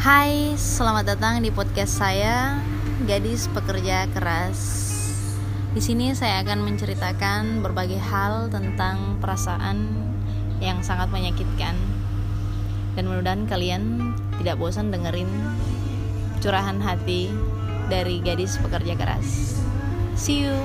Hai, selamat datang di podcast saya, Gadis Pekerja Keras. Di sini saya akan menceritakan berbagai hal tentang perasaan yang sangat menyakitkan. Dan mudah-mudahan kalian tidak bosan dengerin curahan hati dari gadis pekerja keras. See you.